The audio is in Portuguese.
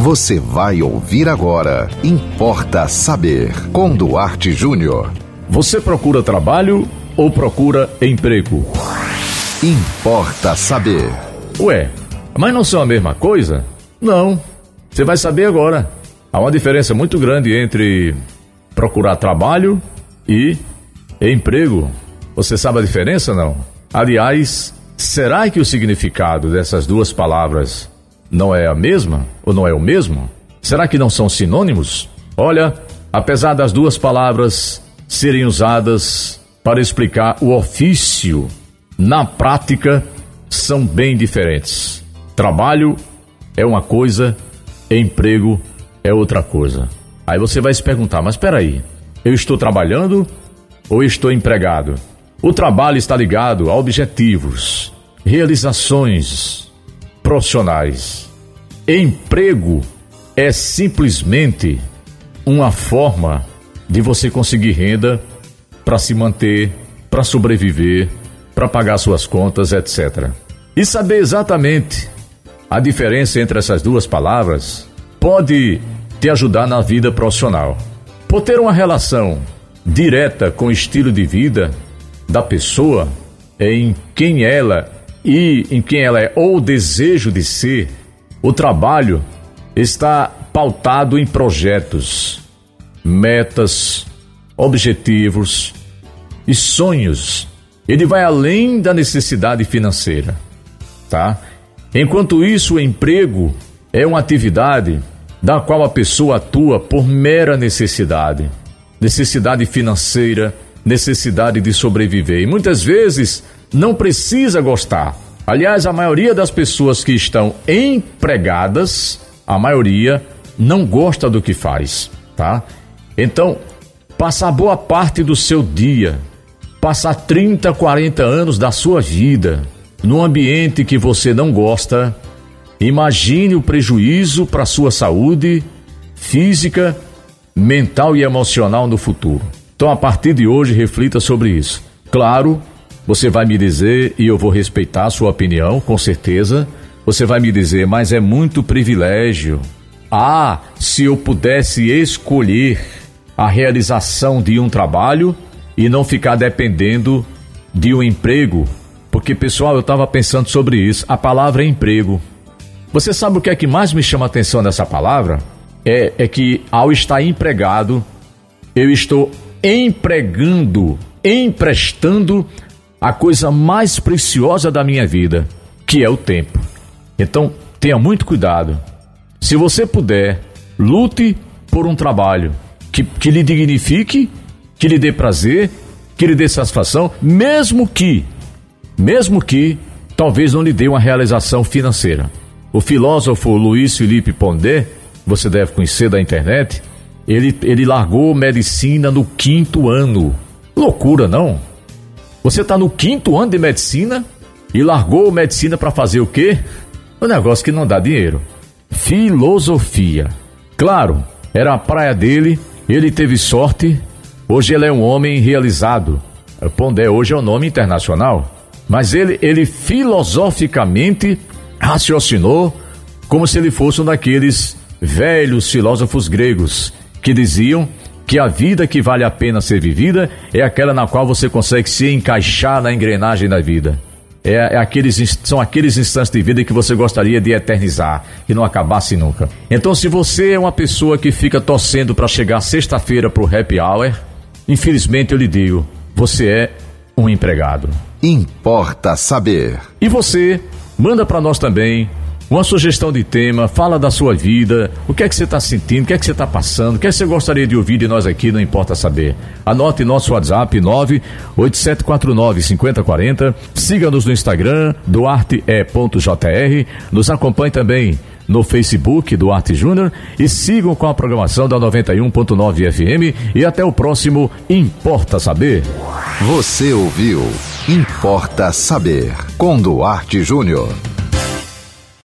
Você vai ouvir agora. Importa saber. Com Duarte Júnior. Você procura trabalho ou procura emprego? Importa saber. Ué, mas não são a mesma coisa? Não. Você vai saber agora. Há uma diferença muito grande entre procurar trabalho e emprego. Você sabe a diferença, não? Aliás, será que o significado dessas duas palavras não é a mesma ou não é o mesmo? Será que não são sinônimos? Olha, apesar das duas palavras serem usadas para explicar o ofício, na prática são bem diferentes. Trabalho é uma coisa, emprego é outra coisa. Aí você vai se perguntar, mas espera aí, eu estou trabalhando ou estou empregado? O trabalho está ligado a objetivos, realizações profissionais. Emprego é simplesmente uma forma de você conseguir renda para se manter, para sobreviver, para pagar suas contas, etc. E saber exatamente a diferença entre essas duas palavras pode te ajudar na vida profissional. Por ter uma relação direta com o estilo de vida, da pessoa em quem ela e em quem ela é ou o desejo de ser, o trabalho está pautado em projetos, metas, objetivos e sonhos. Ele vai além da necessidade financeira, tá? Enquanto isso, o emprego é uma atividade da qual a pessoa atua por mera necessidade, necessidade financeira, necessidade de sobreviver. E muitas vezes não precisa gostar. Aliás, a maioria das pessoas que estão empregadas, a maioria não gosta do que faz, tá? Então, passar boa parte do seu dia, passar 30, 40 anos da sua vida num ambiente que você não gosta, imagine o prejuízo para sua saúde física, mental e emocional no futuro. Então, a partir de hoje, reflita sobre isso. Claro, você vai me dizer, e eu vou respeitar a sua opinião, com certeza. Você vai me dizer, mas é muito privilégio. Ah, se eu pudesse escolher a realização de um trabalho e não ficar dependendo de um emprego. Porque, pessoal, eu estava pensando sobre isso. A palavra é emprego. Você sabe o que é que mais me chama a atenção dessa palavra? É, é que ao estar empregado, eu estou empregando, emprestando a coisa mais preciosa da minha vida, que é o tempo. Então, tenha muito cuidado. Se você puder, lute por um trabalho que, que lhe dignifique, que lhe dê prazer, que lhe dê satisfação, mesmo que, mesmo que, talvez não lhe dê uma realização financeira. O filósofo Luiz Felipe Pondé, você deve conhecer da internet, ele, ele largou medicina no quinto ano. Loucura, não? Você está no quinto ano de medicina e largou medicina para fazer o quê? Um negócio que não dá dinheiro. Filosofia. Claro, era a praia dele, ele teve sorte. Hoje ele é um homem realizado. Pondé hoje é um nome internacional. Mas ele, ele filosoficamente raciocinou como se ele fosse um daqueles velhos filósofos gregos que diziam que a vida que vale a pena ser vivida é aquela na qual você consegue se encaixar na engrenagem da vida. É, é, aqueles, são aqueles instantes de vida que você gostaria de eternizar e não acabasse nunca. Então, se você é uma pessoa que fica torcendo para chegar sexta-feira para o happy hour, infelizmente eu lhe digo, você é um empregado. Importa saber. E você, manda para nós também uma sugestão de tema, fala da sua vida, o que é que você está sentindo, o que é que você está passando, o que é que você gostaria de ouvir de nós aqui, não importa saber. Anote nosso WhatsApp 987495040, siga-nos no Instagram, duarte.jr, nos acompanhe também no Facebook Duarte Júnior e sigam com a programação da 91.9 FM e até o próximo Importa Saber. Você ouviu Importa Saber com Duarte Júnior.